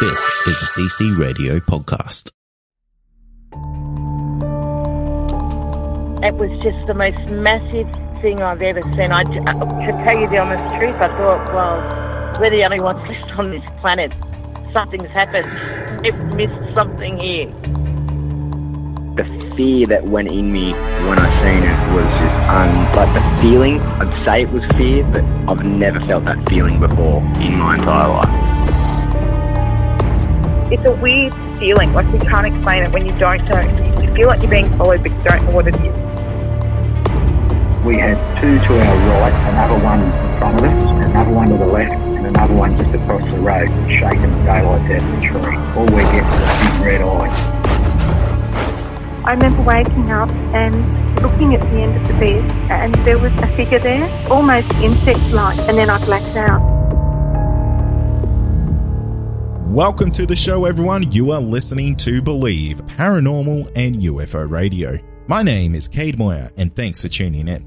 This is a CC Radio podcast. It was just the most massive thing I've ever seen. I, to tell you the honest truth, I thought, well, we're the only ones left on this planet. Something's happened. We've missed something here. the fear that went in me when I seen it was just un like the feeling. I'd say it was fear, but I've never felt that feeling before in my entire life. It's a weird feeling. Like you can't explain it when you don't know. You feel like you're being followed, but you don't know what it is. We had two to our right, another one in front of us, another one to the left, and another one just across the road, shaking the daylights out of the tree. All we get is a big red eye. I remember waking up and looking at the end of the bed, and there was a figure there, almost insect-like, and then I blacked out. Welcome to the show, everyone. You are listening to Believe Paranormal and UFO Radio. My name is Cade Moyer, and thanks for tuning in.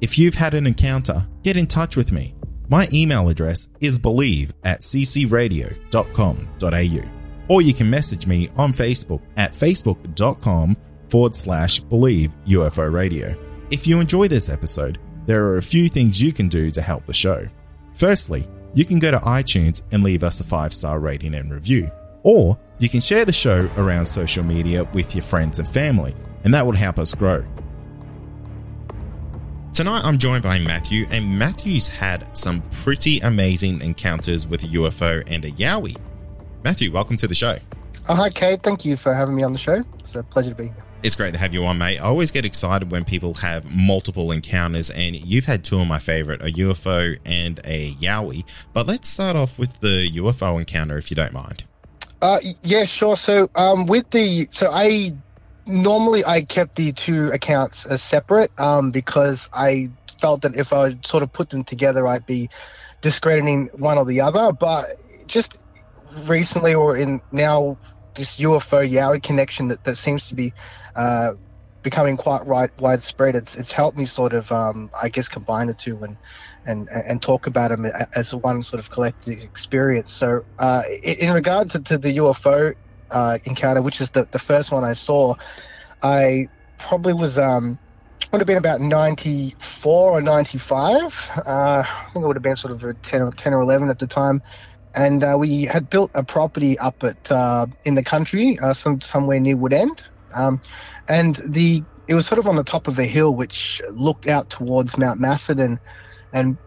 If you've had an encounter, get in touch with me. My email address is believe at ccradio.com.au, or you can message me on Facebook at facebook.com forward slash believe UFO Radio. If you enjoy this episode, there are a few things you can do to help the show. Firstly, you can go to iTunes and leave us a five star rating and review. Or you can share the show around social media with your friends and family, and that will help us grow. Tonight I'm joined by Matthew, and Matthew's had some pretty amazing encounters with a UFO and a Yowie. Matthew, welcome to the show. Oh, hi, Cade. Thank you for having me on the show. It's a pleasure to be here. It's great to have you on, mate. I always get excited when people have multiple encounters, and you've had two of my favorite a UFO and a Yowie. But let's start off with the UFO encounter, if you don't mind. Uh, yeah, sure. So, um, with the so I normally I kept the two accounts as separate um, because I felt that if I sort of put them together, I'd be discrediting one or the other. But just recently, or in now, this UFO Yowie connection that, that seems to be uh, becoming quite wide, widespread. It's it's helped me sort of um, I guess combine the two and and and talk about them as one sort of collective experience. So uh, in, in regard to, to the UFO uh, encounter, which is the, the first one I saw, I probably was um, would have been about 94 or 95. Uh, I think it would have been sort of 10 or 10 or 11 at the time. And uh, we had built a property up at uh, in the country, uh, some somewhere near Woodend, um, and the it was sort of on the top of a hill which looked out towards Mount Macedon. And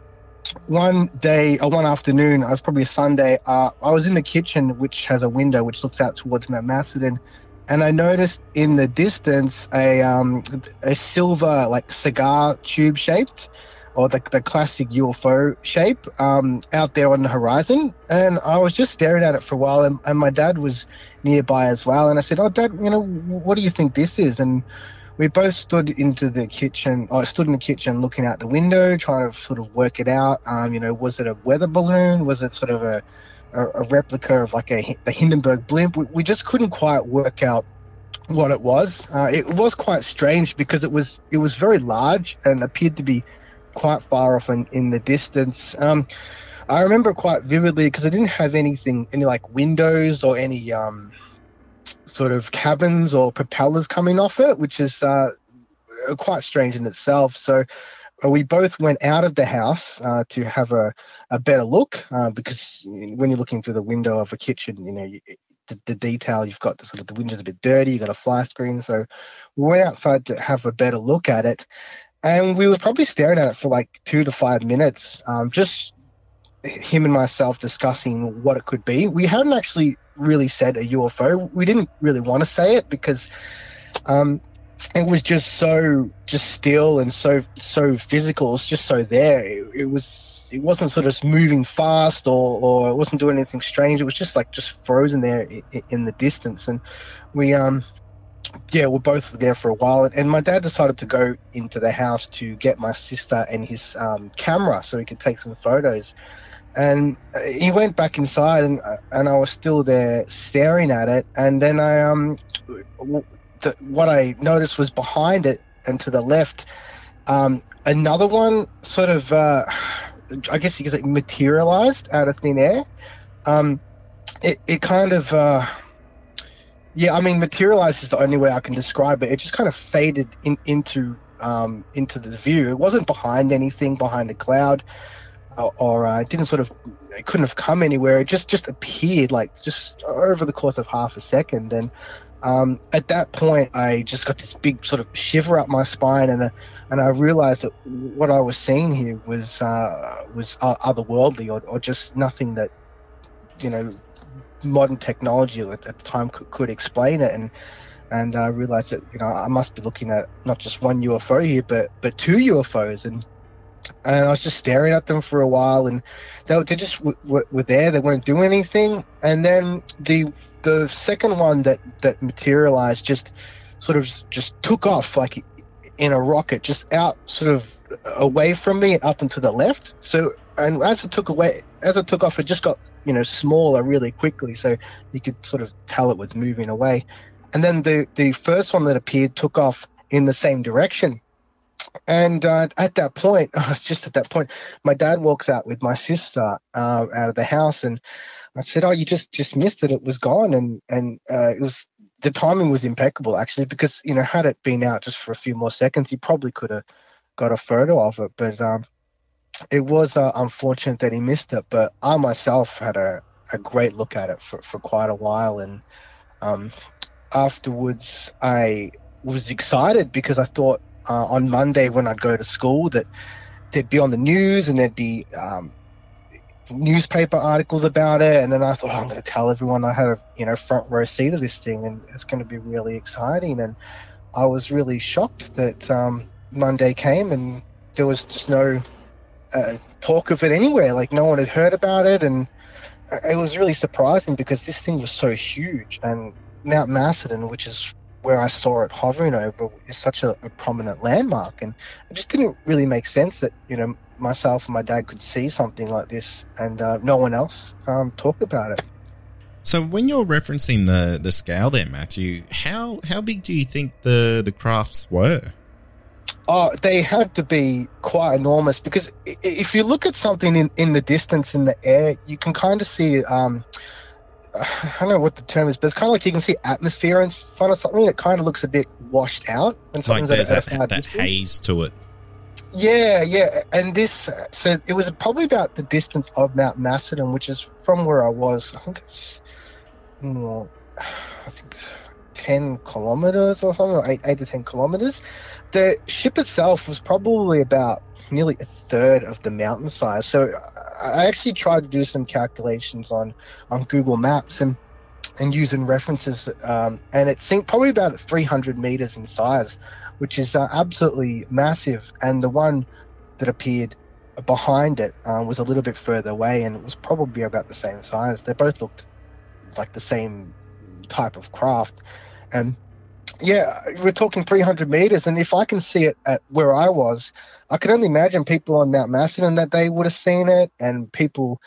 one day, or one afternoon, it was probably a Sunday, uh, I was in the kitchen, which has a window which looks out towards Mount Macedon, and I noticed in the distance a um, a silver like cigar tube shaped, or the, the classic UFO shape um, out there on the horizon. And I was just staring at it for a while, and, and my dad was nearby as well. And I said, "Oh, Dad, you know, what do you think this is?" And we both stood into the kitchen. I stood in the kitchen looking out the window, trying to sort of work it out. Um, you know, was it a weather balloon? Was it sort of a a, a replica of like a the Hindenburg blimp? We, we just couldn't quite work out what it was. Uh, it was quite strange because it was it was very large and appeared to be quite far off in, the distance. Um, I remember quite vividly because I didn't have anything, any like windows or any um, sort of cabins or propellers coming off it, which is uh, quite strange in itself. So uh, we both went out of the house uh, to have a, a better look uh, because when you're looking through the window of a kitchen, you know, you, the, the detail you've got the sort of the window's a bit dirty, you've got a fly screen. So we went outside to have a better look at it. And we were probably staring at it for like two to five minutes, um, just him and myself discussing what it could be. We hadn't actually really said a UFO. We didn't really want to say it because um, it was just so just still and so so physical. It's just so there. It, it, was it wasn't sort of moving fast or or it wasn't doing anything strange. It was just like just frozen there in, in the distance. And we um yeah we're both there for a while. And my dad decided to go into the house to get my sister and his um, camera so he could take some photos. And he went back inside, and and I was still there staring at it. And then I um what I noticed was behind it and to the left, um, another one sort of, uh, I guess you could say, materialized out of thin air. Um, it, it kind of, uh, yeah, I mean, materialized is the only way I can describe it. It just kind of faded in, into um, into the view. It wasn't behind anything, behind a cloud, or, uh, it didn't sort of, it couldn't have come anywhere. It just just appeared like just over the course of half a second, and um, at that point, I just got this big sort of shiver up my spine, and uh, and I realized that what I was seeing here was uh, was otherworldly, or, or just nothing that you know modern technology at, the time could, could explain it. And and uh, I realized that you know I must be looking at not just one UFO here, but but two UFOs, and and I was just staring at them for a while, and they, they just w- w- were there. They weren't doing anything, and then the the second one that that materialized just sort of just took off like in a rocket, just out sort of away from me, up and to the left. So, and as it took away, as it took off, it just got you know smaller really quickly, so you could sort of tell it was moving away. And then the the first one that appeared took off in the same direction and uh, at that point, I was just at that point, my dad walks out with my sister uh, out of the house, and I said, "Oh, you just just missed it. It was gone." And and uh, it was the timing was impeccable actually, because you know had it been out just for a few more seconds, you probably could have got a photo of it. But um, it was uh, unfortunate that he missed it. But I myself had a, a great look at it for, for quite a while, and um, afterwards I was excited because I thought uh, on Monday when I'd go to school that there'd be on the news and there'd be um, newspaper articles about it. And then I thought, oh, I'm going to tell everyone I had a you know front row seat of this thing, and it's going to be really exciting. And I was really shocked that um, Monday came and there was just no uh, talk of it anywhere. Like no one had heard about it, and it was really surprising because this thing was so huge. And Mount Macedon, which is where I saw it hovering over is such a, a, prominent landmark, and it just didn't really make sense that you know myself and my dad could see something like this and uh, no one else um, talk about it. So when you're referencing the the scale there, Matthew, how how big do you think the the crafts were? Oh, they had to be quite enormous because if you look at something in, in the distance in the air, you can kind of see um, I don't know what the term is, but it's kind of like you can see atmosphere in front of something. It kind of looks a bit washed out. And like there's that, that, that haze to it. Yeah, yeah. And this, so it was probably about the distance of Mount Macedon, which is from where I was. I think it's, well, I think 10 kilometers or something, or 8, 8 to 10 kilometers. The ship itself was probably about nearly a third of the mountain size. So I actually tried to do some calculations on on Google Maps and and using references, um, and it seemed probably about 300 meters in size, which is uh, absolutely massive. And the one that appeared behind it uh, was a little bit further away, and it was probably about the same size. They both looked like the same type of craft, and yeah, we're talking 300 meters, and if I can see it at where I was, I can only imagine people on Mount Macedon that they would have seen it, and people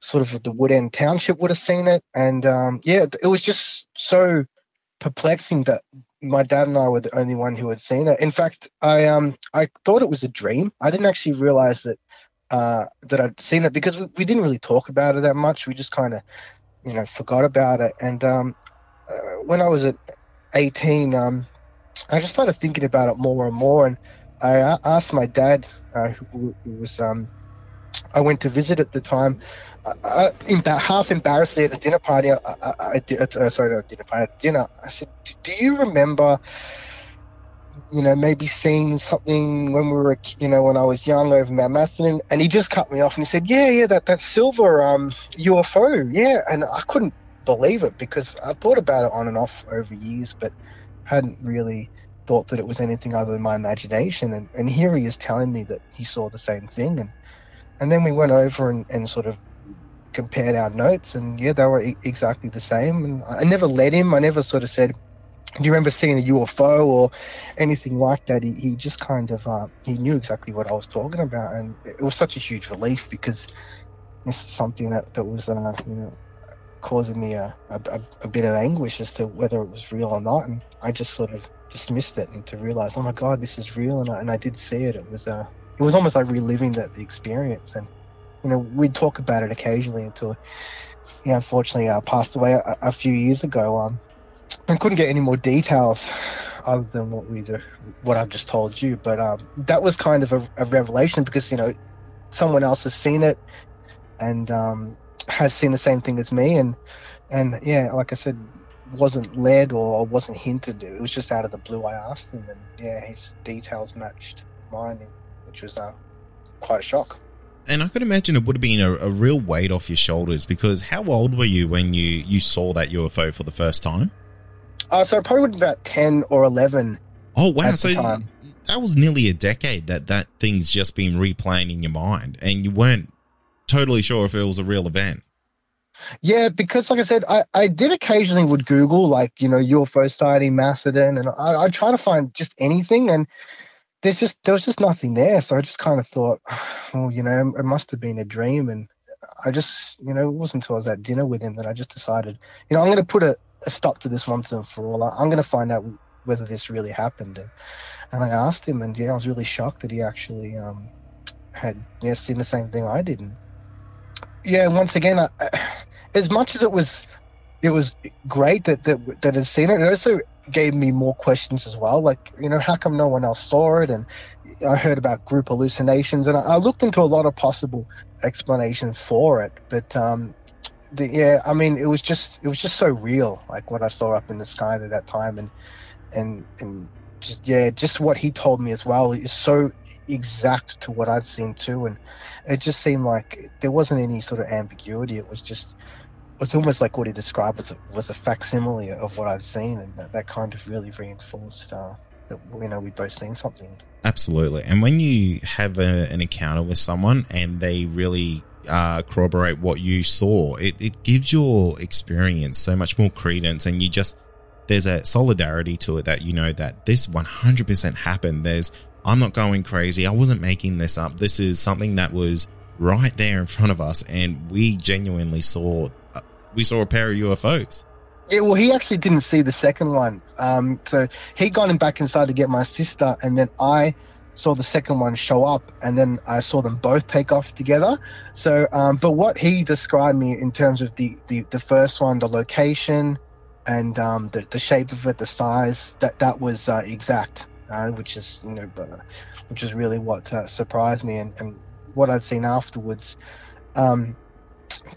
sort of the Woodend Township would have seen it, and um, yeah, it was just so perplexing that my dad and I were the only one who had seen it. In fact, I um I thought it was a dream. I didn't actually realize that uh, that I'd seen it because we, we didn't really talk about it that much. We just kind of you know forgot about it, and um, uh, when I was at 18, um, I just started thinking about it more and more. And I asked my dad, uh, who, who, was, um, I went to visit at the time, uh, uh, half embarrassedly at a dinner party. I, I, I sorry, not dinner party, dinner. I said, "Do you remember?" You know, maybe seeing something when we were, you know, when I was young over Mount Macedon, and he just cut me off and he said, "Yeah, yeah, that that silver um, UFO, yeah," and I couldn't believe it because I thought about it on and off over years, but hadn't really thought that it was anything other than my imagination. And, and here he is telling me that he saw the same thing. And, and then we went over and, and sort of compared our notes, and yeah, they were e- exactly the same. And I never led him. I never sort of said, "Do you remember seeing a UFO or anything like that?" He, he just kind of uh, he knew exactly what I was talking about, and it was such a huge relief because is something that that was uh, you know causing me a, a, a bit of anguish as to whether it was real or not, and I just sort of dismissed it and to realize, oh my god, this is real, and I, and I did see it. It was uh, it was almost like reliving that the experience, and you know we'd talk about it occasionally until he unfortunately uh, passed away a, a few years ago. Um, and couldn't get any more details other than what we do, what I've just told you. But um, that was kind of a, a revelation because you know someone else has seen it and um, has seen the same thing as me, and and yeah, like I said, wasn't led or wasn't hinted. It was just out of the blue. I asked him, and yeah, his details matched mine, which was uh, quite a shock. And I could imagine it would have been a, a, real weight off your shoulders because how old were you when you, you saw that UFO for the first time? Uh, so probably would about 10 or 11. Oh, wow. So that was nearly a decade that that thing's just been replaying in your mind and you weren't totally sure if it was a real event. Yeah, because like I said, I, I did occasionally would Google like, you know, UFO sighting, Macedon, and I, I try to find just anything and there's just there was just nothing there. So I just kind of thought, well, you know, it must have been a dream. And I just, you know, it wasn't until I was at dinner with him that I just decided, you know, I'm going to put a, a, stop to this once and for all. I'm going to find out whether this really happened. And, and I asked him, and yeah, I was really shocked that he actually um, had yeah seen the same thing I did. And yeah, once again, I, as much as it was it was great that that that had seen it. It also gave me more questions as well. Like, you know, how come no one else saw it? And I heard about group hallucinations, and I, I looked into a lot of possible explanations for it. But um, the, yeah, I mean, it was just it was just so real, like what I saw up in the sky at that time, and and and just yeah, just what he told me as well is so exact to what I'd seen too, and it just seemed like there wasn't any sort of ambiguity. It was just it's almost like what he described was a, was a facsimile of what I'd seen, and that, that kind of really reinforced uh, that you know we'd both seen something. Absolutely, and when you have a, an encounter with someone and they really uh, corroborate what you saw, it, it gives your experience so much more credence, and you just there's a solidarity to it that you know that this 100% happened. There's I'm not going crazy. I wasn't making this up. This is something that was right there in front of us, and we genuinely saw we saw a pair of UFOs. Yeah, well, he actually didn't see the second one. Um, so he got him back inside to get my sister, and then I saw the second one show up, and then I saw them both take off together. So, um, but what he described me in terms of the the, the first one, the location, and um, the the shape of it, the size, that that was uh, exact, uh, which is you know, which is really what uh, surprised me, and, and what I'd seen afterwards. Um,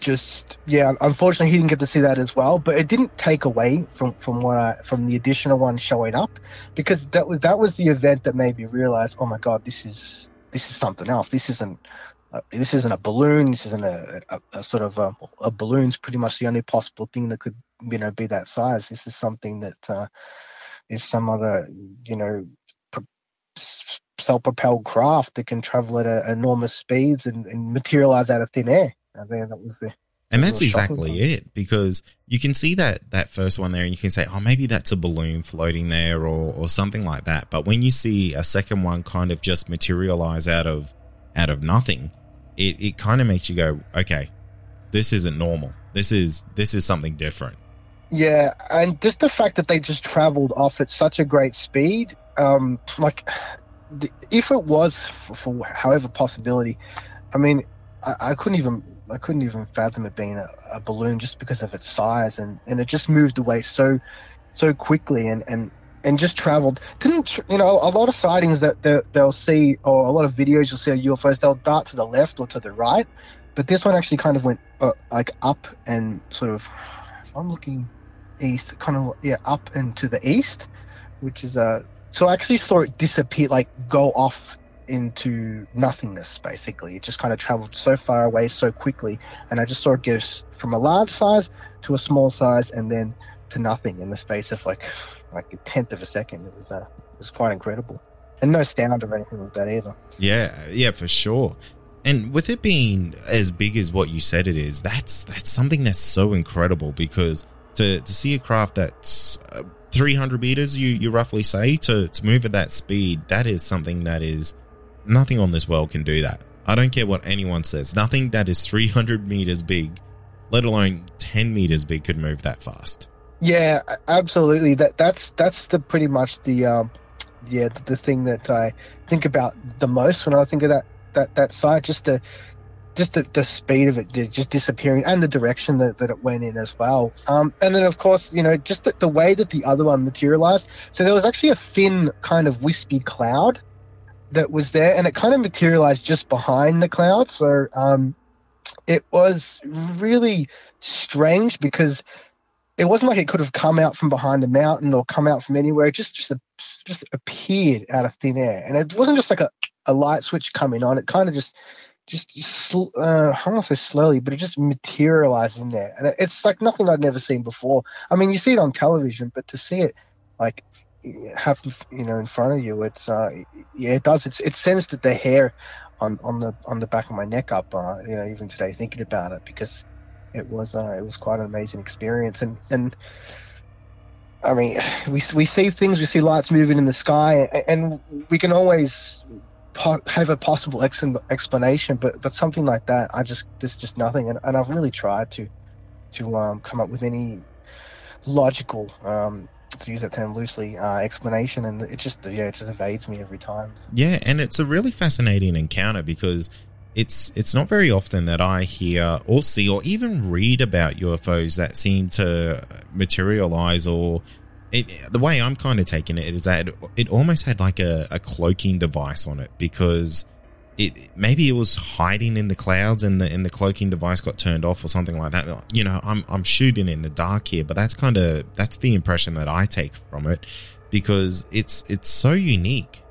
just yeah unfortunately he didn't get to see that as well but it didn't take away from from what I from the additional one showing up because that was that was the event that made me realize oh my god this is this is something else. This isn't uh, this isn't a balloon. This isn't a, a, a sort of a, a, balloon's pretty much the only possible thing that could you know be that size. This is something that uh, is some other you know self-propelled craft that can travel at enormous speeds and, and materialize out of thin air. And then that was the and that's exactly it because you can see that that first one there and you can say oh maybe that's a balloon floating there or or something like that. But when you see a second one kind of just materialize out of out of nothing it, it kind of makes you go okay this isn't normal. This is this is something different. Yeah and just the fact that they just traveled off at such a great speed um like if it was for, for however possibility i mean I, I couldn't even I couldn't even fathom it being a, a, balloon just because of its size and, and it just moved away so so quickly and, and and just traveled. Didn't you know a lot of sightings that they'll see or a lot of videos you'll see of UFOs they'll dart to the left or to the right but this one actually kind of went uh, like up and sort of I'm looking east kind of yeah up and to the east which is uh so I actually saw it disappear like go off into nothingness basically it just kind of traveled so far away so quickly and i just saw it go from a large size to a small size and then to nothing in the space of like like a tenth of a second it was uh was quite incredible, and no sound or anything like that either. Yeah, yeah, for sure. And with it being as big as what you said it is, that's that's something that's so incredible because to to see a craft that's uh, 300 meters, you you roughly say, to to move at that speed, that is something that is nothing on this world can do that. I don't care what anyone says. Nothing that is 300 meters big, let alone 10 meters big, could move that fast. Yeah, absolutely. That that's that's the pretty much the um, yeah the, the thing that I think about the most when I think of that that that sight. Just the just the, the speed of it just disappearing and the direction that, that it went in as well. Um, and then of course you know just the, the way that the other one materialized. So there was actually a thin kind of wispy cloud that was there, and it kind of materialized just behind the cloud. So um, it was really strange because it wasn't like it could have come out from behind a mountain or come out from anywhere. It just just just appeared out of thin air, and it wasn't just like a, a light switch coming on. It kind of just just uh, I don't say slowly, but it just materialized in there, and it's like nothing I'd never seen before. I mean, you see it on television, but to see it like have you know in front of you, it's uh, yeah, it does. It's it sends the, the hair on on the on the back of my neck up. Uh, you know, even today thinking about it because it was uh, it was quite an amazing experience and and I mean we we see things we see lights moving in the sky and we can always po- have a possible ex- explanation but but something like that I just there's just nothing. And, and I've really tried to to um, come up with any logical um, to use that term loosely uh, explanation. And it just yeah it just evades me every time. Yeah and it's a really fascinating encounter because it's it's not very often that I hear or see or even read about UFOs that seem to materialize or it, the way I'm kind of taking it is that it, it almost had like a, a, cloaking device on it because it maybe it was hiding in the clouds and the and the cloaking device got turned off or something like that. You know, I'm I'm shooting in the dark here, but that's kind of that's the impression that I take from it because it's it's so unique.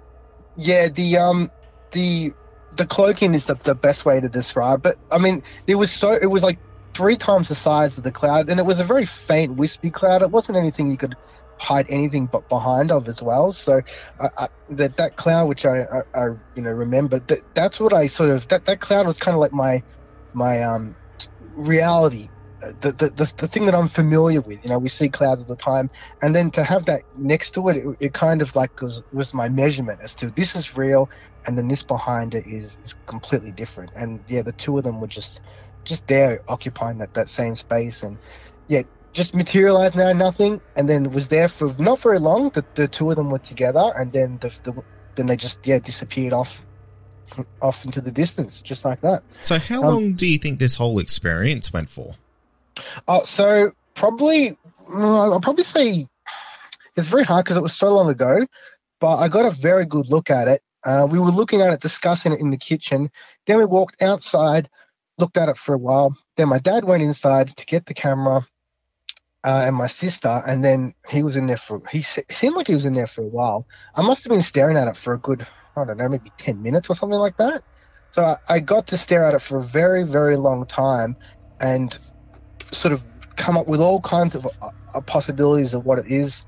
Yeah, the um the the cloaking is the, the best way to describe it. I mean, it was so it was like three times the size of the cloud, and it was a very faint, wispy cloud. It wasn't anything you could hide anything but behind of as well. So uh, I, that that cloud, which I, I, I, you know remember, that that's what I sort of that that cloud was kind of like my my um reality the, the, the, the, thing that I'm familiar with. You know, we see clouds all the time, and then to have that next to it, it, it kind of like was, was my measurement as to this is real, and then this behind it is, is completely different. And yeah, the two of them were just just there occupying that, that same space, and yeah, just materialized now nothing, and then was there for not very long. The, the two of them were together, and then the, the then they just yeah disappeared off off into the distance, just like that. So, how um, long do you think this whole experience went for? Oh, so probably I'll probably say it's very hard because it was so long ago, but I got a very good look at it. Uh, we were looking at it, discussing it in the kitchen. Then we walked outside, looked at it for a while. Then my dad went inside to get the camera, uh, and my sister, and then he was in there for. He seemed like he was in there for a while. I must have been staring at it for a good, I don't know, maybe ten minutes or something like that. So I, I got to stare at it for a very, very long time, and sort of come up with all kinds of uh, possibilities of what it is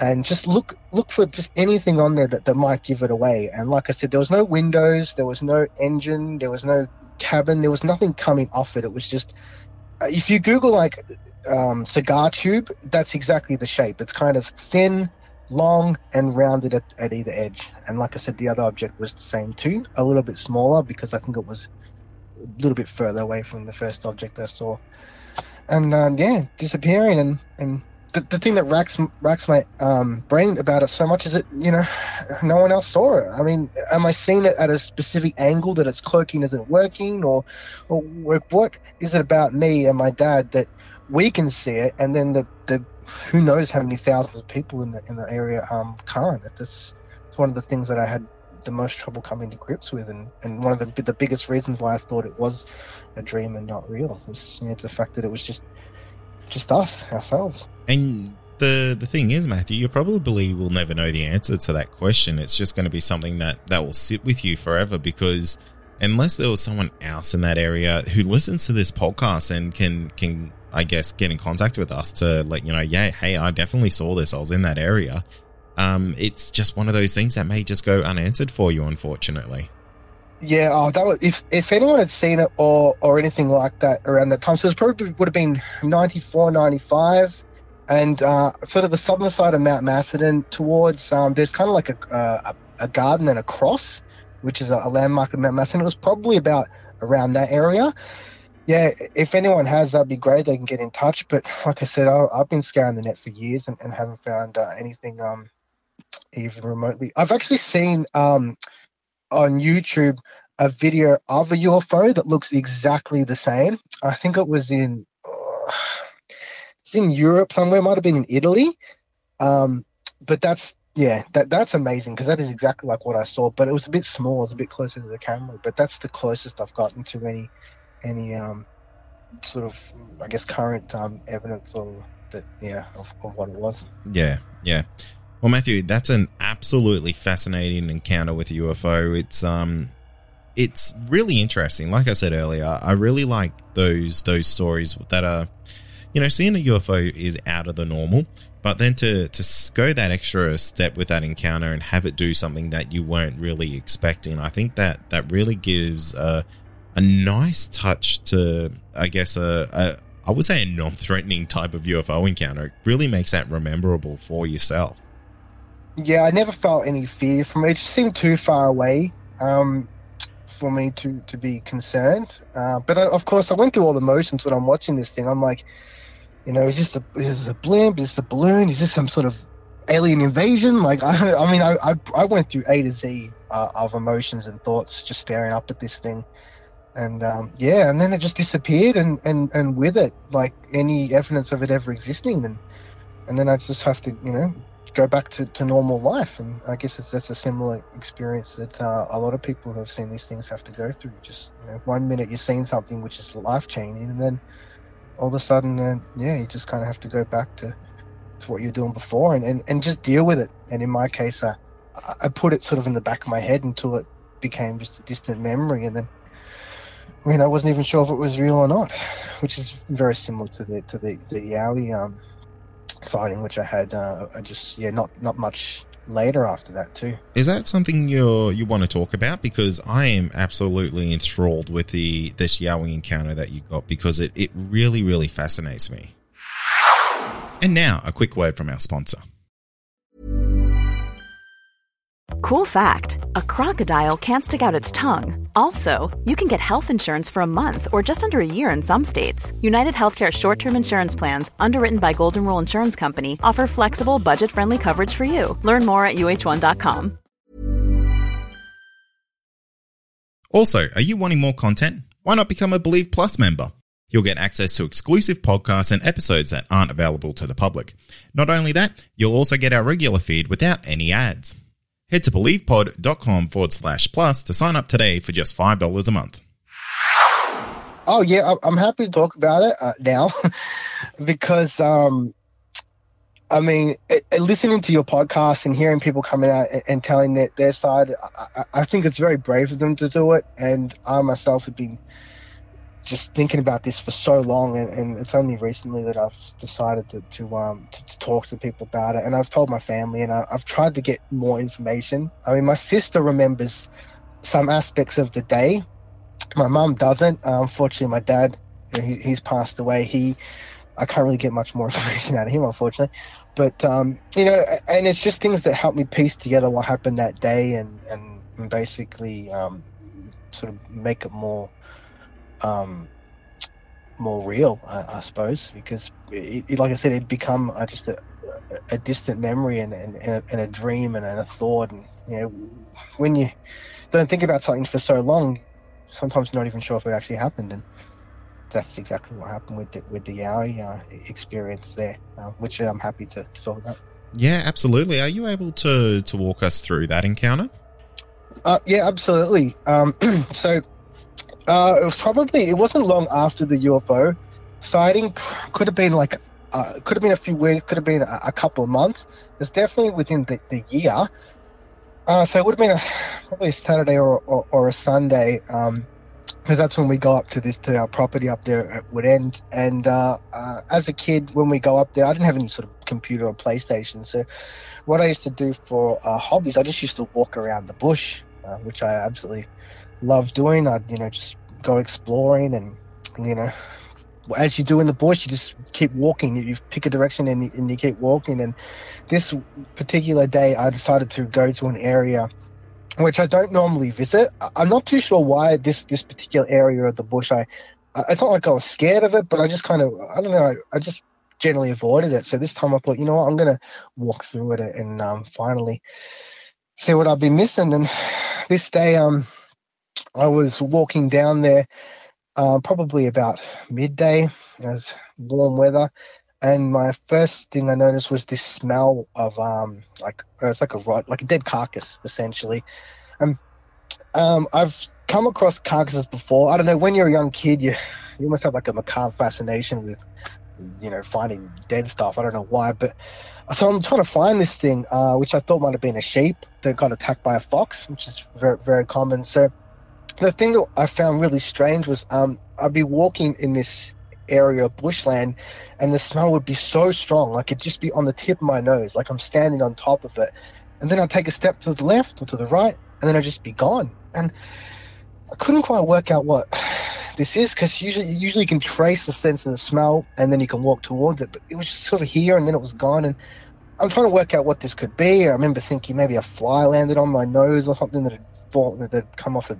and just look look for just anything on there that, that might give it away and like i said there was no windows there was no engine there was no cabin there was nothing coming off it it was just uh, if you google like um, cigar tube that's exactly the shape it's kind of thin long and rounded at, at either edge and like i said the other object was the same too a little bit smaller because i think it was a little bit further away from the first object i saw and um, yeah, disappearing. And, and the, the thing that racks racks my um, brain about it so much is that you know no one else saw it. I mean, am I seeing it at a specific angle that its cloaking isn't working, or or what is it about me and my dad that we can see it, and then the the who knows how many thousands of people in the in the area um can't. That's it's one of the things that I had the most trouble coming to grips with, and, and one of the the biggest reasons why I thought it was a dream and not real was you know, the fact that it was just just us ourselves. And the the thing is, Matthew, you probably will never know the answer to that question. It's just going to be something that that will sit with you forever because unless there was someone else in that area who listens to this podcast and can can I guess get in contact with us to let you know, yeah, hey, I definitely saw this. I was in that area um, it's just one of those things that may just go unanswered for you, unfortunately. Yeah, oh, that was if if anyone had seen it or or anything like that around that time, so it probably would have been 94, 95, and uh, sort of the southern side of Mount Macedon towards um, there's kind of like a, a a garden and a cross, which is a, a landmark of Mount Macedon. It was probably about around that area. Yeah, if anyone has, that'd be great. They can get in touch. But like I said, I, have been scouring the net for years and, and haven't found uh, anything um, even remotely. I've actually seen um, on YouTube a video of a UFO that looks exactly the same. I think it was in uh, it's in Europe somewhere. Might have been in Italy. Um, but that's yeah, that that's amazing because that is exactly like what I saw. But it was a bit small. It was a bit closer to the camera. But that's the closest I've gotten to any any um, sort of I guess current um, evidence of that yeah of, of what it was. Yeah, yeah. Well, Matthew, that's an absolutely fascinating encounter with a UFO. It's um, it's really interesting. Like I said earlier, I really like those those stories that are, you know, seeing a UFO is out of the normal, but then to to go that extra step with that encounter and have it do something that you weren't really expecting, I think that that really gives a a nice touch to, I guess, a, a I would say a non-threatening type of UFO encounter. It really makes that memorable for yourself. Yeah, I never felt any fear from it. It just seemed too far away um, for me to, to be concerned. Uh, but I, of course, I went through all the motions when I'm watching this thing. I'm like, you know, is this a is this a blimp? Is this a balloon? Is this some sort of alien invasion? Like, I, I mean, I, I, I went through A to Z uh, of emotions and thoughts just staring up at this thing. And um, yeah, and then it just disappeared, and, and, and with it, like any evidence of it ever existing, and and then I just have to, you know, go back to, to normal life. And I guess that's a similar experience that uh, a lot of people who have seen these things have to go through. Just you know, one minute you're seeing something which is life changing, and then all of a sudden, uh, yeah, you just kind of have to go back to, to what you're doing before and, and, and just deal with it. And in my case, uh, I put it sort of in the back of my head until it became just a distant memory. And then, I mean, I wasn't even sure if it was real or not, which is very similar to the to the the Yowie um, sighting, which I had. Uh, I just yeah, not not much later after that too. Is that something you you want to talk about? Because I am absolutely enthralled with the this Yowie encounter that you got because it, it really really fascinates me. And now a quick word from our sponsor. Cool fact: A crocodile can't stick out its tongue. Also, you can get health insurance for a month or just under a year in some states. United Healthcare short term insurance plans, underwritten by Golden Rule Insurance Company, offer flexible, budget friendly coverage for you. Learn more at uhone.com. Also, are you wanting more content? Why not become a Believe Plus member? You'll get access to exclusive podcasts and episodes that aren't available to the public. Not only that, you'll also get our regular feed without any ads. Head to believepod.com forward slash plus to sign up today for just $5 a month. Oh, yeah, I'm happy to talk about it uh, now because, um, I mean, it, it, listening to your podcast and hearing people coming out and, and telling their, their side, I, I, think it's very brave of them to do it. And I myself have been just thinking about this for so long, and, and it's only recently that I've decided to to, um, to, to talk to people about it. And I've told my family, and I, have tried to get more information. I mean, my sister remembers some aspects of the day. My mum doesn't. Uh, unfortunately, my dad, he, he's passed away. He, I can't really get much more information out of him, unfortunately. But um, you know, and it's just things that help me piece together what happened that day, and and, and basically um, sort of make it more um, more real, I, I, suppose, because it, it, like I said, it'd become uh, just a, a, distant memory and, and, and, a, and a dream and, a thought. And you know, when you don't think about something for so long, sometimes you're not even sure if it actually happened. And that's exactly what happened with the, with the Yowie uh, experience there, uh, which I'm happy to, to talk about. Yeah, absolutely. Are you able to to walk us through that encounter? Uh, yeah, absolutely. Um, so uh, it was probably it wasn't long after the UFO sighting. Could have been like uh, could have been a few weeks, could have been a, a couple of months. It's definitely within the, the year. Uh, so it would have been a, probably a Saturday or, or, or a Sunday. Um, because that's when we go up to this to our property up there at Woodend. And uh, uh, as a kid, when we go up there, I didn't have any sort of computer or PlayStation. So what I used to do for uh, hobbies, I just used to walk around the bush, uh, which I absolutely love doing. I'd you know just go exploring and you know as you do in the bush, you just keep walking. You, pick a direction and you, and you keep walking. And this particular day, I decided to go to an area which I don't normally visit. I'm not too sure why this this particular area of the bush. I, it's not like I was scared of it, but I just kind of I don't know. I, I just generally avoided it. So this time I thought, you know what, I'm gonna walk through it and um, finally see what I've been missing. And this day, um, I was walking down there, uh, probably about midday. It was warm weather, and my first thing I noticed was this smell of um like uh, it's like a rot like a dead carcass essentially. And um I've come across carcasses before. I don't know when you're a young kid you you must have like a macabre fascination with you know finding dead stuff. I don't know why, but so I'm trying to find this thing uh, which I thought might have been a sheep that got attacked by a fox, which is very very common. So the thing that I found really strange was um I'd be walking in this area of bushland and the smell would be so strong like it'd just be on the tip of my nose like i'm standing on top of it. And then i'd take a step to the left or to the right and then i'd just be gone. And i couldn't quite work out what this is because usually usually you can trace the sense of the smell and then you can walk towards it but it was just sort of here and then it was gone. And i'm trying to work out what this could be. I remember thinking maybe a fly landed on my nose or something that had fallen that had come off a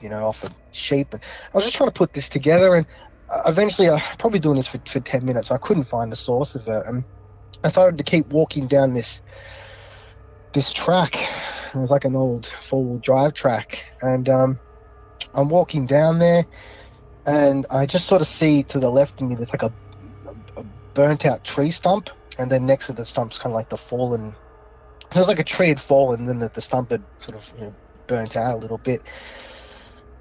you know off a sheep and i was just trying to put this together and eventually, I probably doing this for, for 10 minutes. I couldn't find the source of it. And I started to keep walking down this this track. It was like an old four wheel drive track. And um, I'm walking down there, and I just sort of see to the left of me there's like a, a, a burnt out tree stump. And then next to the stump's kind of like the fallen. It was like a tree had fallen, and then the, the stump had sort of you know, burnt out a little bit.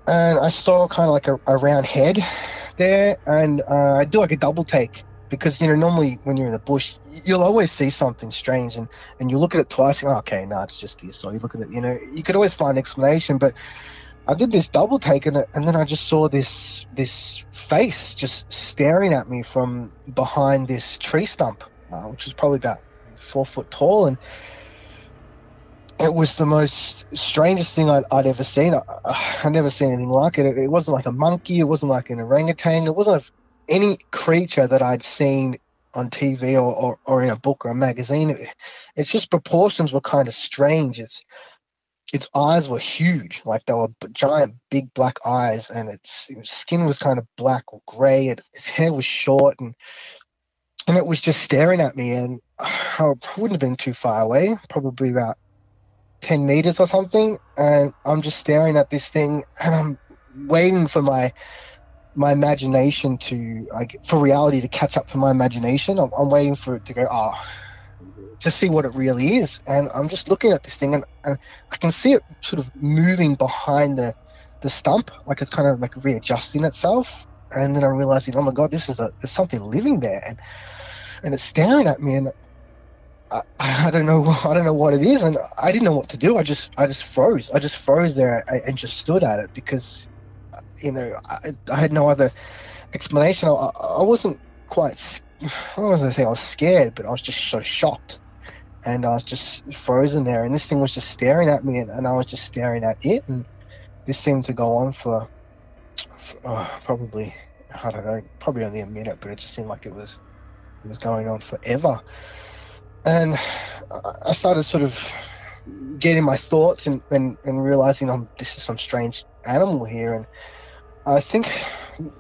And I saw kind of like a, a round head there, and uh, I do like a double take because you know normally when you're in the bush you'll always see something strange and and you look at it twice and oh, okay no it's just this or you look at it you know you could always find an explanation but I did this double take and, and then I just saw this this face just staring at me from behind this tree stump uh, which was probably about four foot tall and it was the most strangest thing I'd, I'd ever seen. I, would never seen anything like it. it. it. wasn't like a monkey. It wasn't like an orangutan. It wasn't any creature that I'd seen on TV or, or, or in a book or a magazine. It, it's just proportions were kind of strange. Its its eyes were huge, like they were giant, big black eyes, and its, its skin was kind of black or grey, and its hair was short, and and it was just staring at me. And I wouldn't have been too far away, probably about 10 meters or something and i'm just staring at this thing and i'm waiting for my my imagination to like for reality to catch up to my imagination. I'm, I'm waiting for it to go oh to see what it really is. And i'm just looking at this thing and, and i can see it sort of moving behind the the stump like it's kind of like readjusting itself. And then i'm realizing oh my god this is a there's something living there and and it's staring at me and I, I, don't know I don't know what it is and I didn't know what to do. I just I just froze. I just froze there and just stood at it because you know I, I had no other explanation. I, I wasn't quite I was gonna say I was scared but I was just so shocked. And I was just frozen there and this thing was just staring at me and, and I was just staring at it and this seemed to go on for, for uh, probably I don't know probably only a minute but it just seemed like it was it was going on forever and I started sort of getting my thoughts and, and, and realizing I'm, this is some strange animal here. And I think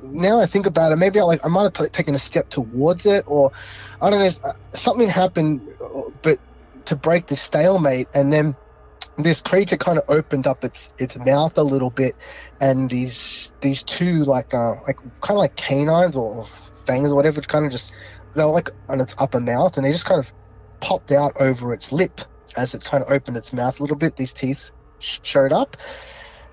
now I think about it, maybe I like I might have t- taken a step towards it, or I don't know, something happened, but to break this stalemate, and then this creature kind of opened up its its mouth a little bit, and these these two like uh like kind of like canines or fangs or whatever, kind of just they were like on its upper mouth, and they just kind of popped out over its lip as it kind of opened its mouth a little bit. These teeth sh- showed up,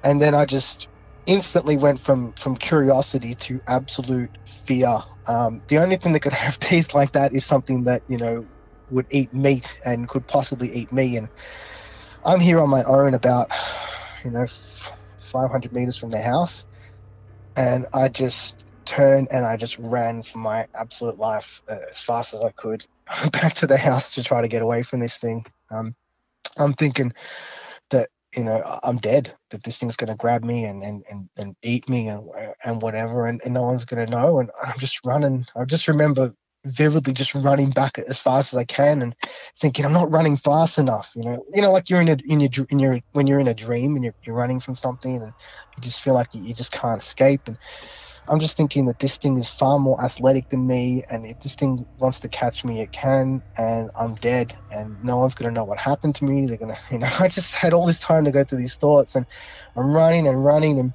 and then I just instantly went from from curiosity to absolute fear. Um, the only thing that could have teeth like that is something that you know would eat meat and could possibly eat me. And I'm here on my own, about you know 500 meters from the house, and I just turned and I just ran for my absolute life uh, as fast as I could back to the house to try to get away from this thing. Um, I'm thinking that you know I'm dead, that this thing's going to grab me and, and, and, and eat me and and whatever, and, and no one's going to know. And I'm just running. I just remember vividly just running back as fast as I can and thinking I'm not running fast enough. You know, you know, like you're in a in your in your when you're in a dream and you're you're running from something and you just feel like you, you just can't escape. And I'm just thinking that this thing is far more athletic than me, and if this thing wants to catch me, it can, and I'm dead, and no one's gonna know what happened to me. They're gonna, you know, I just had all this time to go through these thoughts, and I'm running and running and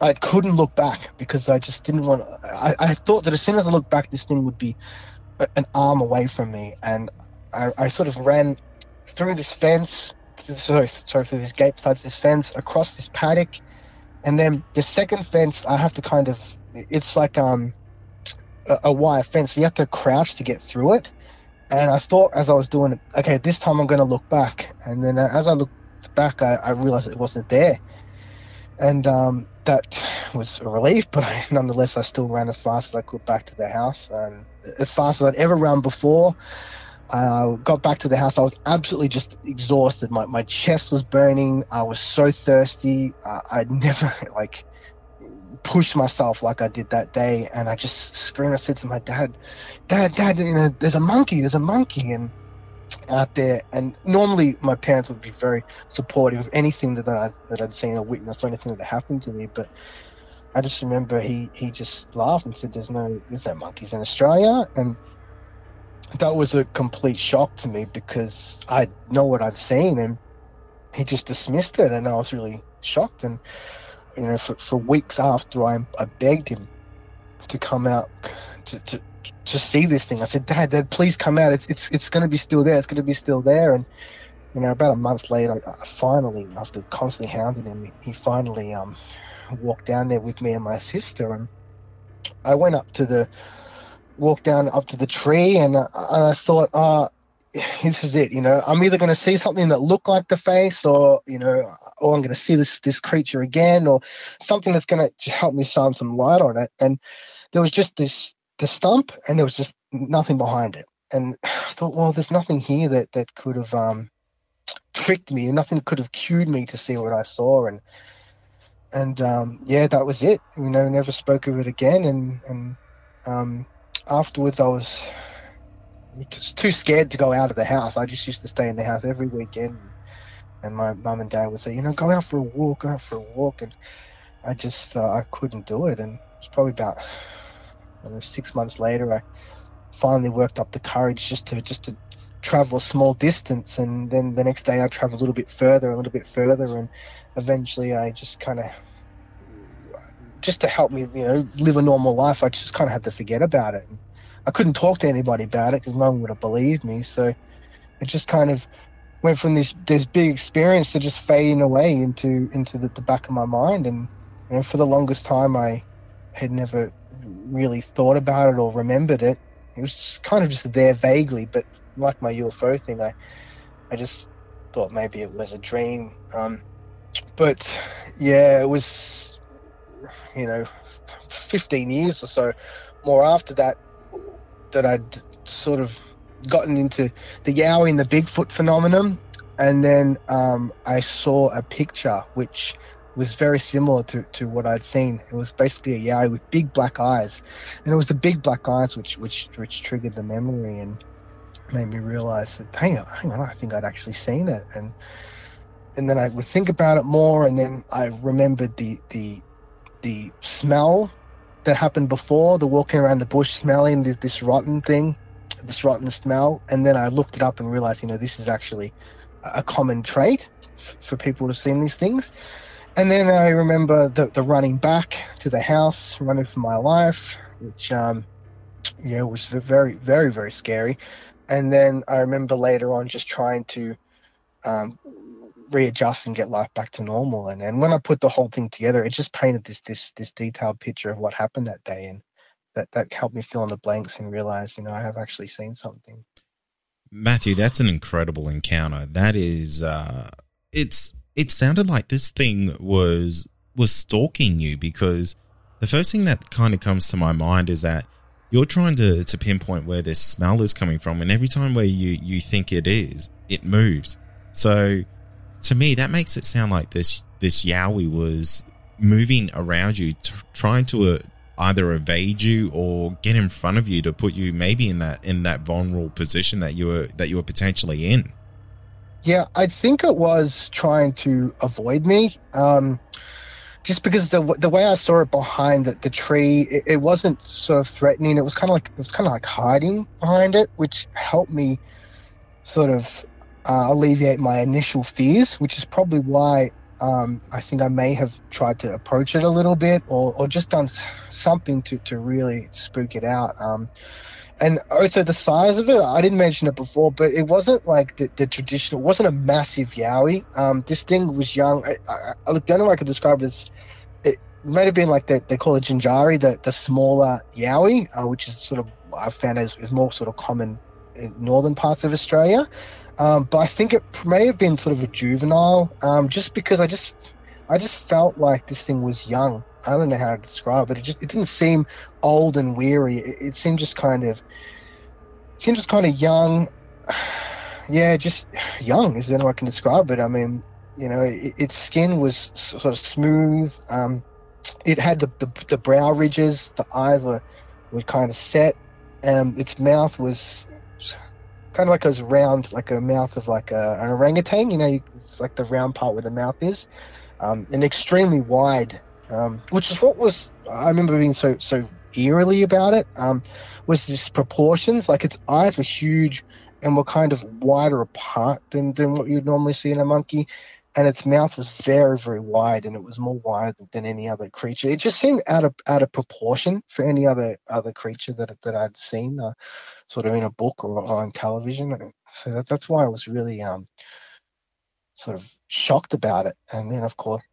I couldn't look back because I just didn't want. I, I thought that as soon as I looked back, this thing would be an arm away from me, and I, I sort of ran through this fence, sorry, sorry, through this gate beside this fence, across this paddock, and then the second fence. I have to kind of. It's like um a, a wire fence. You have to crouch to get through it. And I thought as I was doing it, okay, this time I'm going to look back. And then uh, as I looked back, I, I realized it wasn't there and um, that was a relief. But I, nonetheless, I still ran as fast as I could back to the house, and as fast as I'd ever run before. I got back to the house. I was absolutely just exhausted. My my chest was burning. I was so thirsty. Uh, I'd never like pushed myself like I did that day, and I just screamed. I said to my dad, "Dad, Dad, you know, there's a monkey. There's a monkey." And out there. And normally my parents would be very supportive of anything that I that I'd seen or witnessed or anything that happened to me. But I just remember he he just laughed and said, "There's no there's no monkeys in Australia," and that was a complete shock to me because I know what I'd seen and he just dismissed it, and I was really shocked. And you know, for, for weeks after I, I begged him to come out to, to, to see this thing. I said, Dad, Dad, please come out. It's it's it's going to be still there. It's going to be still there. And you know, about a month later, I, finally, after constantly hounding him, he finally um walked down there with me and my sister, and I went up to the walked down up to the tree, and, and I thought, ah. Uh, this is it, you know. I'm either going to see something that looked like the face, or you know, or I'm going to see this this creature again, or something that's going to help me shine some light on it. And there was just this the stump, and there was just nothing behind it. And I thought, well, there's nothing here that that could have um, tricked me, and nothing could have cued me to see what I saw. And and um, yeah, that was it. You know, never spoke of it again. And and um, afterwards, I was too scared to go out of the house. I just used to stay in the house every weekend. And my mum and dad would say, you know, go out for a walk, go out for a walk. And I just, uh, I couldn't do it. And it was probably about and six months later, I finally worked up the courage just to just to travel a small distance, and then the next day I travel a little bit further, a little bit further, and eventually I just kind of just to help me, you know, live a normal life. I just kind of had to forget about it. I couldn't talk to anybody about it because no one would have believed me. So it just kind of went from this this big experience to just fading away into into the, the back of my mind. And you know, for the longest time, I had never really thought about it or remembered it. It was kind of just there vaguely, but like my UFO thing, I I just thought maybe it was a dream. Um, but yeah, it was you know 15 years or so more after that that I'd sort of gotten into the Yowie and the Bigfoot phenomenon, and then um, I saw a picture which was very similar to, to what I'd seen. It was basically a Yowie with big black eyes, and it was the big black eyes which which which triggered the memory and made me realize that hang on, hang on, I think I'd actually seen it, and and then I would think about it more, and then I remembered the the the smell that happened before, the walking around the bush smelling this, this rotten thing, this rotten smell, and then I looked it up and realized, you know, this is actually a common trait for people to seen these things. And then I remember the, the running back to the house, running for my life, which, um, yeah, was very, very, very scary. And then I remember later on just trying to um, readjust and get life back to normal. And and when I put the whole thing together, it just painted this this this detailed picture of what happened that day, and that that helped me fill in the blanks and realize, you know, I have actually seen something. Matthew, that's an incredible encounter. That is, uh, it's it sounded like this thing was was stalking you because the first thing that kind of comes to my mind is that you're trying to, to pinpoint where this smell is coming from, and every time where you, you think it is, it moves. So to me, that makes it sound like this this Yowie was moving around you, t- trying to uh, either evade you or get in front of you to put you maybe in that in that vulnerable position that you were that you were potentially in. Yeah, I think it was trying to avoid me. Um, just because the the way I saw it behind the, the tree, it, it wasn't sort of threatening. It was kind of like it was kind of like hiding behind it, which helped me sort of uh, alleviate my initial fears, which is probably why um, I think I may have tried to approach it a little bit or, or just done something to, to really spook it out. Um, and also the size of it, I didn't mention it before, but it wasn't like the, the traditional, it wasn't a massive Yowie. Um, this thing was young. I, I, I, the only way I could describe it is it might have been like the, they call it Jinjari, the, the smaller Yowie, uh, which is sort of, I've found is, is more sort of common northern parts of Australia. Um, but I think it may have been sort of a juvenile, um, just because I just I just felt like this thing was young. I don't know how to describe it. It just it didn't seem old and weary. It, it seemed just kind of seemed just kind of young. Yeah, just young is the only way I can describe it. I mean, you know, it, its skin was sort of smooth. Um, it had the, the, the brow ridges. The eyes were were kind of set. Um, its mouth was kind of like a round, like a mouth of like a, an orangutan. You know, it's like the round part where the mouth is, um, and extremely wide, um, which is what was I remember being so so eerily about it. Um, was this proportions? Like its eyes were huge and were kind of wider apart than than what you'd normally see in a monkey. And its mouth was very, very wide, and it was more wide than, any other creature. It just seemed out of out of proportion for any other other creature that that I'd seen. Uh, sort of in a book or, or on television. So that, that's why I was really um, sort of shocked about it. And then, of course,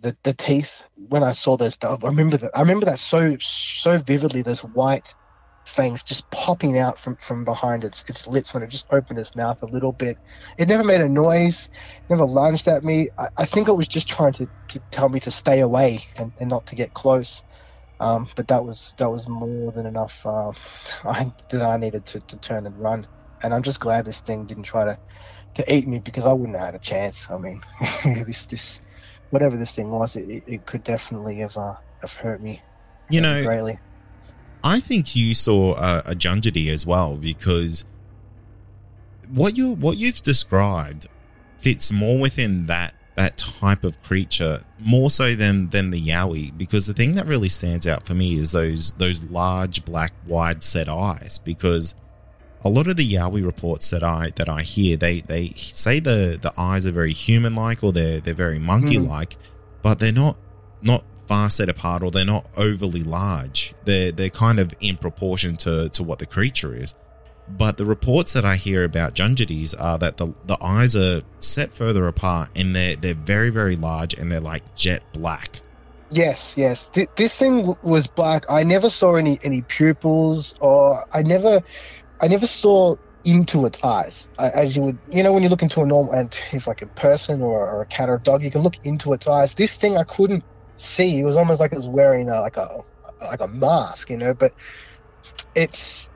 the, the teeth. When I saw those, I remember that. I remember that so so vividly. Those white fangs just popping out from, from behind its its lips when it just opened its mouth a little bit. It never made a noise, never lunged at me. I, I think it was just trying to, to tell me to stay away and, and not to get close. Um, but that was that was more than enough uh, I, that I needed to, to turn and run. And I'm just glad this thing didn't try to, to eat me because I wouldn't have had a chance. I mean, this this whatever this thing was, it, it could definitely have uh, have hurt me. You know, greatly. I think you saw a, a Jungedi as well because what you what you've described fits more within that that type of creature more so than than the Yowie because the thing that really stands out for me is those those large black wide set eyes because a lot of the Yowie reports that I that I hear they they say the the eyes are very human like or they're they're very monkey like mm. but they're not not far set apart or they're not overly large they're they're kind of in proportion to to what the creature is but the reports that I hear about Jungedis are that the, the eyes are set further apart and they're, they're very, very large and they're like jet black. Yes, yes. Th- this thing was black. I never saw any, any pupils or I never, I never saw into its eyes. As you would, you know, when you look into a normal, and if like a person or, or, a cat or a dog, you can look into its eyes. This thing I couldn't see. It was almost like it was wearing a, like a, like a mask, you know, but it's,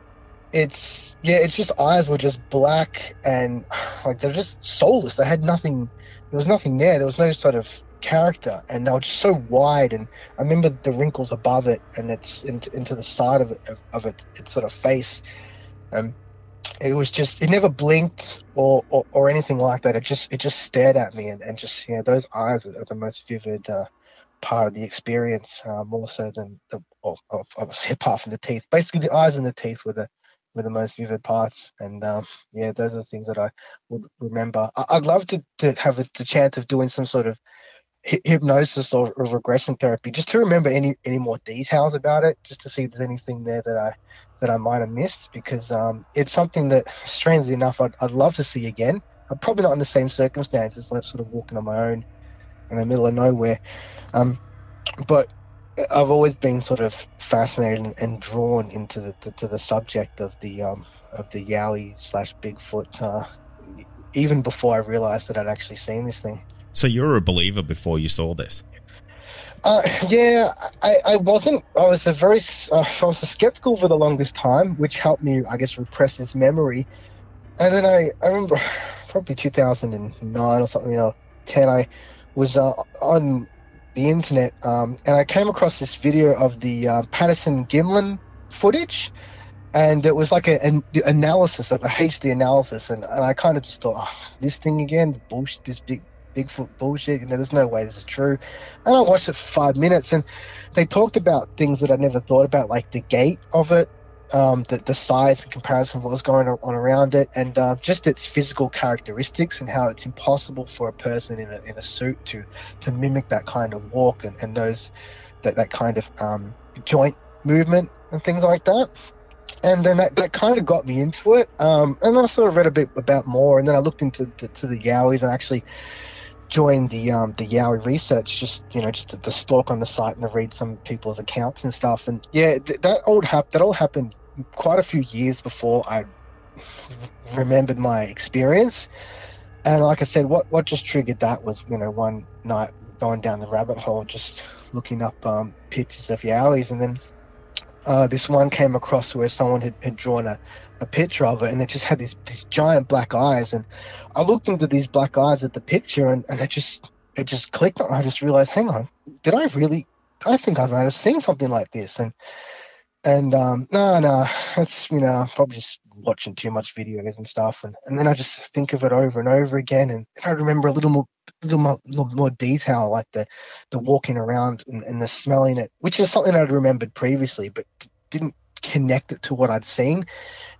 it's yeah, it's just eyes were just black and like they're just soulless. They had nothing. There was nothing there. There was no sort of character, and they were just so wide. And I remember the wrinkles above it, and it's into, into the side of it of it, its sort of face. Um, it was just it never blinked or, or, or anything like that. It just it just stared at me, and, and just you know those eyes are the most vivid. Uh, part of the experience uh, more so than the obviously apart from the teeth basically the eyes and the teeth were the were the most vivid parts. And um, yeah, those are the things that I would remember. I- would love to, to have a, the chance of doing some sort of hypnosis or, or, regression therapy just to remember any any more details about it just to see if there's anything there that i that i might have missed because um, it's something that strangely enough I'd, I'd love to see again i'm probably not in the same circumstances like sort of walking on my own in the middle of nowhere um, but I've always been sort of fascinated and, and drawn into the, the, to the subject of the um, of the Yowie slash Bigfoot, uh, even before I realized that I'd actually seen this thing. So you're a believer before you saw this? Uh, yeah, I, I wasn't. I was a very, uh, I was a skeptical for the longest time, which helped me, I guess, repress this memory. And then I, I remember probably 2009 or something, you know, 10, I was uh, on the internet um, and I came across this video of the uh, Patterson Gimlin footage. And it was like a, an analysis, a HD analysis. And, and I kind of just thought, oh, this thing again, bullshit, this big Bigfoot bullshit. You know, there's no way this is true. And I watched it for five minutes, and they talked about things that I never thought about, like the gait of it, um, the, the size in comparison of what was going on around it, and uh, just its physical characteristics and how it's impossible for a person in a, in a suit to to mimic that kind of walk and, and those that, that kind of um, joint movement and things like that. And then that, that kind of got me into it. Um, and I sort of read a bit about more, and then I looked into the, to the Yowies and actually joined the um, the Yowie research, just you know, just to, to stalk on the site and to read some people's accounts and stuff. And yeah, th- that all hap- that all happened quite a few years before I remembered my experience. And like I said, what what just triggered that was you know one night going down the rabbit hole, just looking up um, pictures of Yowies, and then uh, this one came across where someone had, had drawn a, a picture of it and it just had these, these giant black eyes and I looked into these black eyes at the picture and, and it just it just clicked I just realized hang on did I really I think I might have seen something like this. And and um no no it's you know probably just watching too much videos and stuff. And, and then I just think of it over and over again. And, and I remember a little more little more, little more detail like the the walking around and, and the smelling it which is something I'd remembered previously but didn't connect it to what I'd seen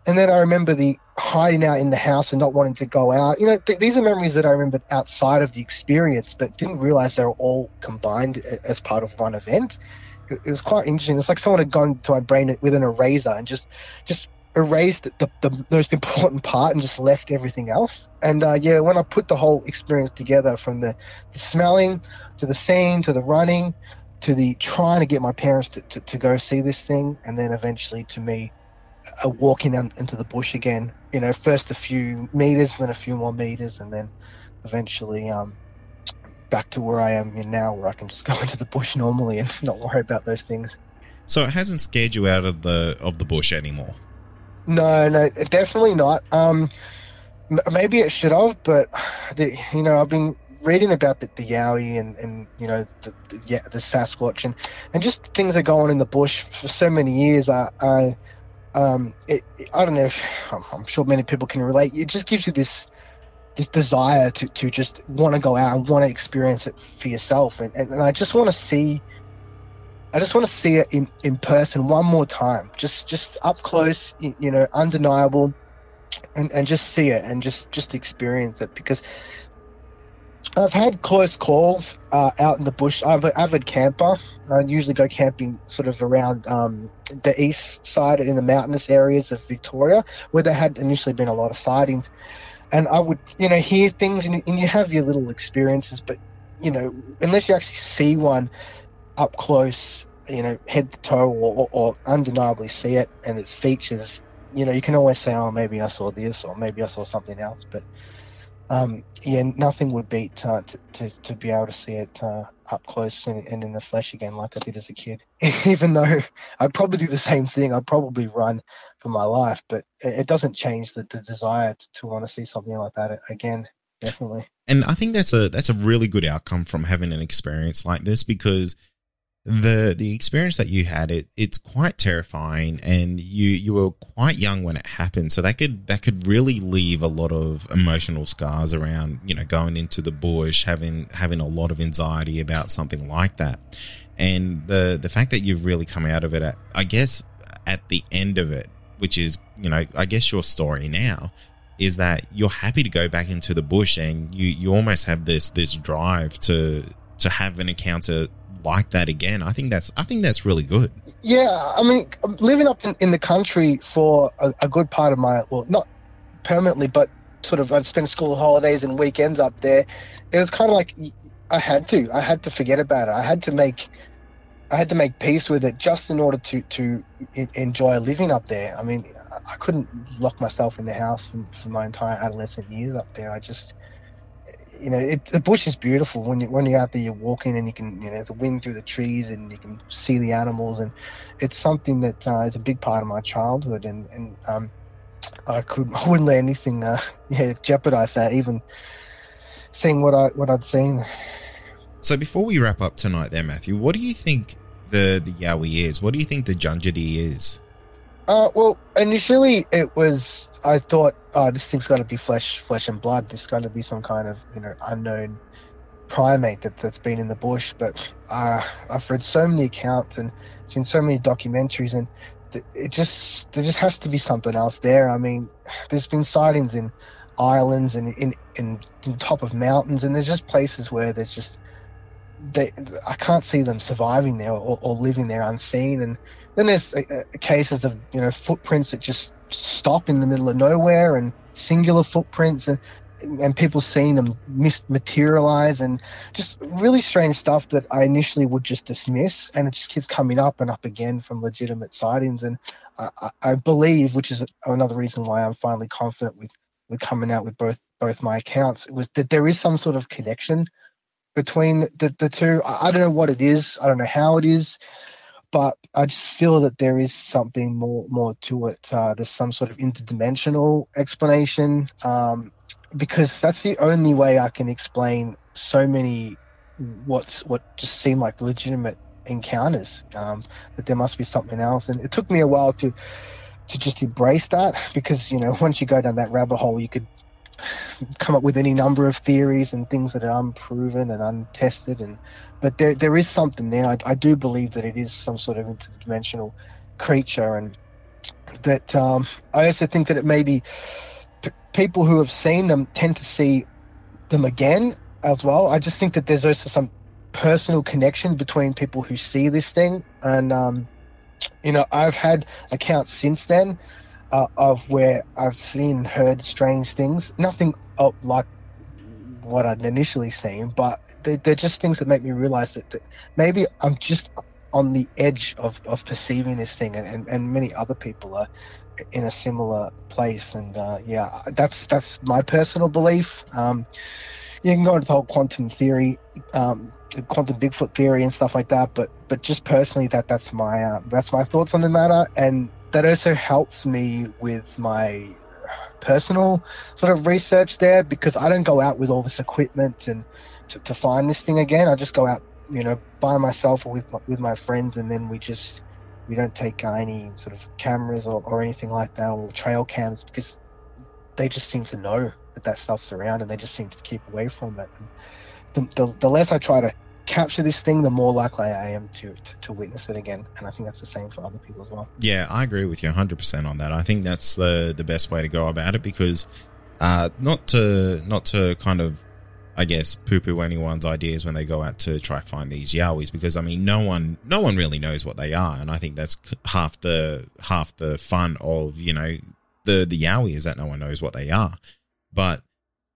and then I remember the hiding out in the house and not wanting to go out. You know, th- these are memories that I remembered outside of the experience, but didn't realize they were all combined as part of one event. It, it was quite interesting. It's like someone had gone to my brain with an eraser and just just erased the, the, most important part and just left everything else. And uh, yeah, when I put the whole experience together from the, the smelling to the scene to the running to the trying to get my parents to, to, to go see this thing and then eventually to me a walking into the bush again. You know, first a few meters, then a few more meters, and then eventually um, back to where I am now, where I can just go into the bush normally and not worry about those things. So it hasn't scared you out of the of the bush anymore. No, no, definitely not. Um, maybe it should have, but the, you know, I've been reading about the, the Yowie and, and you know the, the, yeah, the Sasquatch and, and just things that go on in the bush for so many years. I, I um, it, I don't know if I'm, I'm, sure many people can relate. It just gives you this this desire to, to just want to go out and want to experience it for yourself. And, and, and I just want to see, I just want to see it in, in person one more time, just just up close, you know, undeniable, and, and just see it and just just experience it because I've had close calls uh, out in the bush. I'm an avid camper. I usually go camping sort of around um, the east side in the mountainous areas of Victoria, where there had initially been a lot of sightings. And I would, you know, hear things and, and you have your little experiences, but, you know, unless you actually see one up close, you know, head to toe or, or, or undeniably see it and its features, you know, you can always say, oh, maybe I saw this or maybe I saw something else. But um, yeah, nothing would beat uh, to, to, to be able to see it uh, up close and, and, in the flesh again, like I did as a kid. Even though I'd probably do the same thing, I'd probably run for my life, but it, it doesn't change the, the desire to, to want to see something like that again. Definitely. And I think that's a that's a really good outcome from having an experience like this because the the experience that you had it it's quite terrifying and you you were quite young when it happened. So that could that could really leave a lot of emotional scars around you know going into the bush having having a lot of anxiety about something like that. And the the fact that you've really come out of it at, I guess at the end of it which is you know I guess your story now is that you're happy to go back into the bush and you you almost have this this drive to to have an encounter like that again. I think that's I think that's really good. Yeah, I mean, living up in, in the country for a, a, good part of my well, not permanently, but sort of I'd spend school holidays and weekends up there. It was kind of like I had to, I had to forget about it. I had to make, I had to make peace with it just in order to to enjoy living up there. I mean, I couldn't lock myself in the house for, for my entire adolescent years up there. I just you know, it, the bush is beautiful when you when you're out there, you're walking and you can, you know, the wind through the trees and you can see the animals, and it's something that uh, is a big part of my childhood, and and um, I could I wouldn't let anything, uh, yeah, jeopardize that, even seeing what I what I'd seen. So before we wrap up tonight, there, Matthew, what do you think the the Yowie is? What do you think the Junjidi is? Uh, well, initially it was I thought, oh, this thing's got to be flesh, flesh and blood. This got to be some kind of you know unknown primate that that's been in the bush. But uh, I've read so many accounts and seen so many documentaries, and th- it just there just has to be something else there. I mean, there's been sightings in islands and in in, in top of mountains, and there's just places where there's just they I can't see them surviving there or, or living there unseen. And then there's uh, uh, cases of you know footprints that just stop in the middle of nowhere and singular footprints and and people seeing them materialize and just really strange stuff that I initially would just dismiss, and it just keeps coming up and up again from legitimate sightings. And I, I believe, which is another reason why I'm finally confident with with coming out with both both my accounts, was that there is some sort of connection between the, the two. I don't know what it is. I don't know how it is but I just feel that there is something more more to it. Uh, there's some sort of interdimensional explanation um, because that's the only way I can explain so many what's what just seem like legitimate encounters. Um, that there must be something else, and it took me a while to to just embrace that because you know once you go down that rabbit hole, you could come up with any number of theories and things that are unproven and untested and but there there is something there. I, I do believe that it is some sort of interdimensional creature and that um, I also think that it may be p- people who have seen them tend to see them again as well. I just think that there's also some personal connection between people who see this thing and um, you know I've had accounts since then uh, of where I've seen heard strange things. Nothing uh, like what I'd initially seen, but they're, they're just things that make me realize that, that, maybe I'm just on the edge of, of perceiving this thing, and, and, and many other people are in a similar place. And uh, yeah, that's that's my personal belief. Um, you can go into the whole quantum theory, um, quantum Bigfoot theory, and stuff like that. But but just personally, that that's my uh, that's my thoughts on the matter. And that also helps me with my personal sort of research there because I don't go out with all this equipment and to, to find this thing again. I just go out, you know, by myself or with my, with my friends, and then we just we don't take any sort of cameras or, or anything like that or trail cams because they just seem to know that that stuff's around and they just seem to keep away from it. The, the, the less I try to capture this thing, the more likely I am to, to, to witness it again. And I think that's the same for other people as well. Yeah, I agree with you 100% on that. I think that's the the best way to go about it because uh, not to not to kind of I guess poo poo anyone's ideas when they go out to try find these yowies because I mean no one no one really knows what they are and I think that's half the half the fun of you know the the yowie is that no one knows what they are but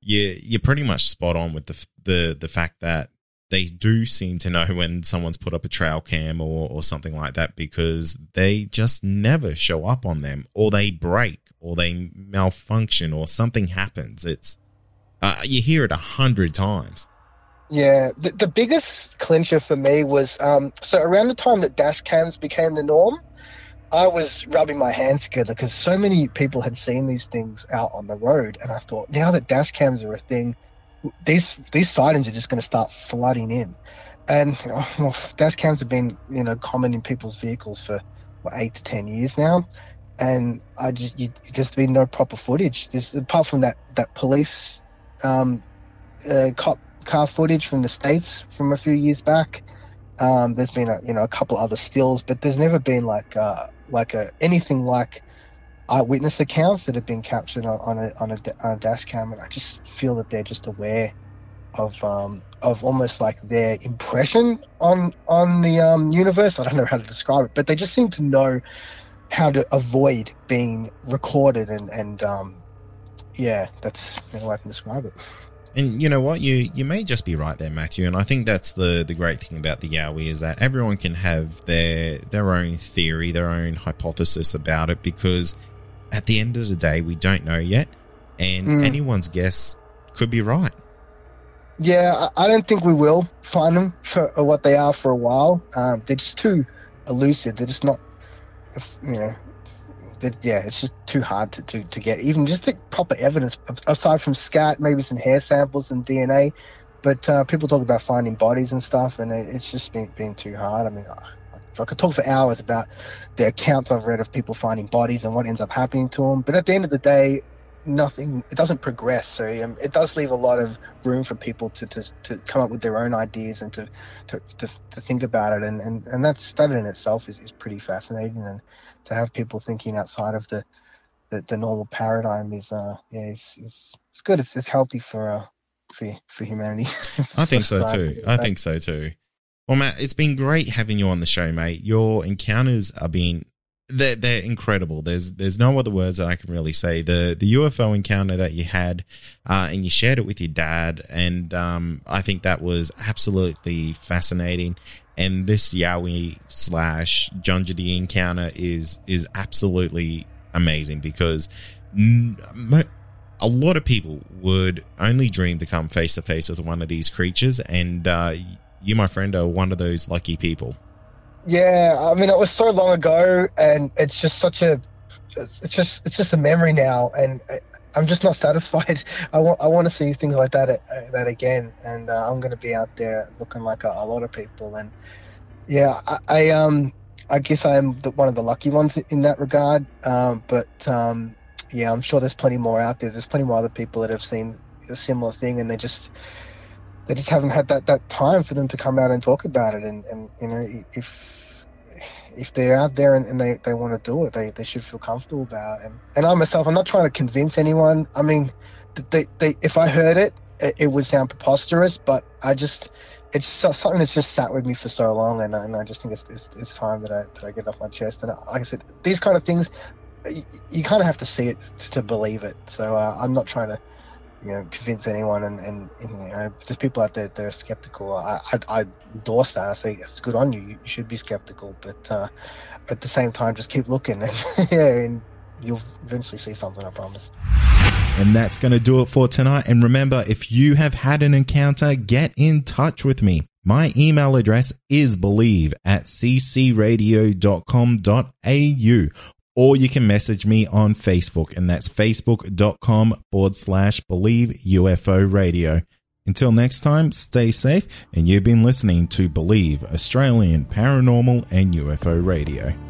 you you're pretty much spot on with the the the fact that they do seem to know when someone's put up a trail cam or, or something like that because they just never show up on them or they break or they malfunction or something happens. It's uh, you hear it a hundred times. Yeah, the, the biggest clincher for me was um, so around the time that dash cams became the norm, I was rubbing my hands together because so many people had seen these things out on the road, and I thought now that dash cams are a thing, these these sightings are just going to start flooding in, and well, dash cams have been you know common in people's vehicles for what, eight to ten years now, and I just you, there's been no proper footage. There's apart from that that police um, uh, cop car footage from the states from a few years back. Um, there's been a you know a couple of other stills, but there's never been like uh, like a anything like eyewitness accounts that have been captured on, on a on a, on a dash cam, and I just feel that they're just aware of um, of almost like their impression on on the um, universe. I don't know how to describe it, but they just seem to know how to avoid being recorded and and um, yeah, that's the way I can describe it. And you know what, you you may just be right there, Matthew. And I think that's the the great thing about the Yowie is that everyone can have their their own theory, their own hypothesis about it, because at the end of the day, we don't know yet, and mm. anyone's guess could be right. Yeah, I, don't think we will find them for what they are for a while. Um, they're just too elusive. They're just not, you know, yeah, it's just too hard to, to, to get even just the proper evidence aside from scat, maybe some hair samples and DNA. But uh, people talk about finding bodies and stuff, and it, it's just been, been too hard. I mean, I could talk for hours about the accounts I've read of people finding bodies and what ends up happening to them. But at the end of the day, nothing it doesn't progress. So um, it does leave a lot of room for people to, to, to come up with their own ideas and to to, to, to think about it. And, and, and that's that in itself is, is pretty fascinating. And to have people thinking outside of the the, the normal paradigm is uh yeah it's, it's, it's good. It's, it's healthy for uh for for humanity. I think so too. I think so too well matt it's been great having you on the show mate your encounters are being they're, they're incredible. There's there's no other words that I can really say. The the UFO encounter that you had, uh, and you shared it with your dad, and um, I think that was absolutely fascinating. And this Yowie slash Jadee encounter is is absolutely amazing because a lot of people would only dream to come face to face with one of these creatures, and uh, you, my friend, are one of those lucky people. Yeah, I mean, it was so long ago, and it's just such a, it's just it's just a memory now, and I'm just not satisfied. I want I want to see things like that uh, that again, and uh, I'm going to be out there looking like a, a, lot of people, and yeah, I, I um I guess I am the, one of the lucky ones in that regard, um, but um, yeah, I'm sure there's plenty more out there. There's plenty more other people that have seen a similar thing, and they just they just haven't had that, that time for them to come out and talk about it. And, and you know, if if they're out there and, and they, they want to do it, they, they should feel comfortable about it. And, and I myself, I'm not trying to convince anyone. I mean, they, they, if I heard it, it, it would sound preposterous, but I just, it's something that's just sat with me for so long, and, and I just think it's, it's, it's time that I that I get it off my chest. And like I said, these kind of things, you, you kind of have to see it to believe it. So uh, I'm not trying to you know convince anyone and, and, and you know there's people out there that are skeptical I, I, I endorse that. I say it's good on you. You should be skeptical. But uh, at the same time just keep looking and yeah and you'll eventually see something I promise. And that's going to do it for tonight. And remember if you have had an encounter get in touch with me. My email address is believe at ccradio.com.au or you can message me on Facebook, and that's facebook.com forward slash believe UFO radio. Until next time, stay safe, and you've been listening to Believe Australian Paranormal and UFO Radio.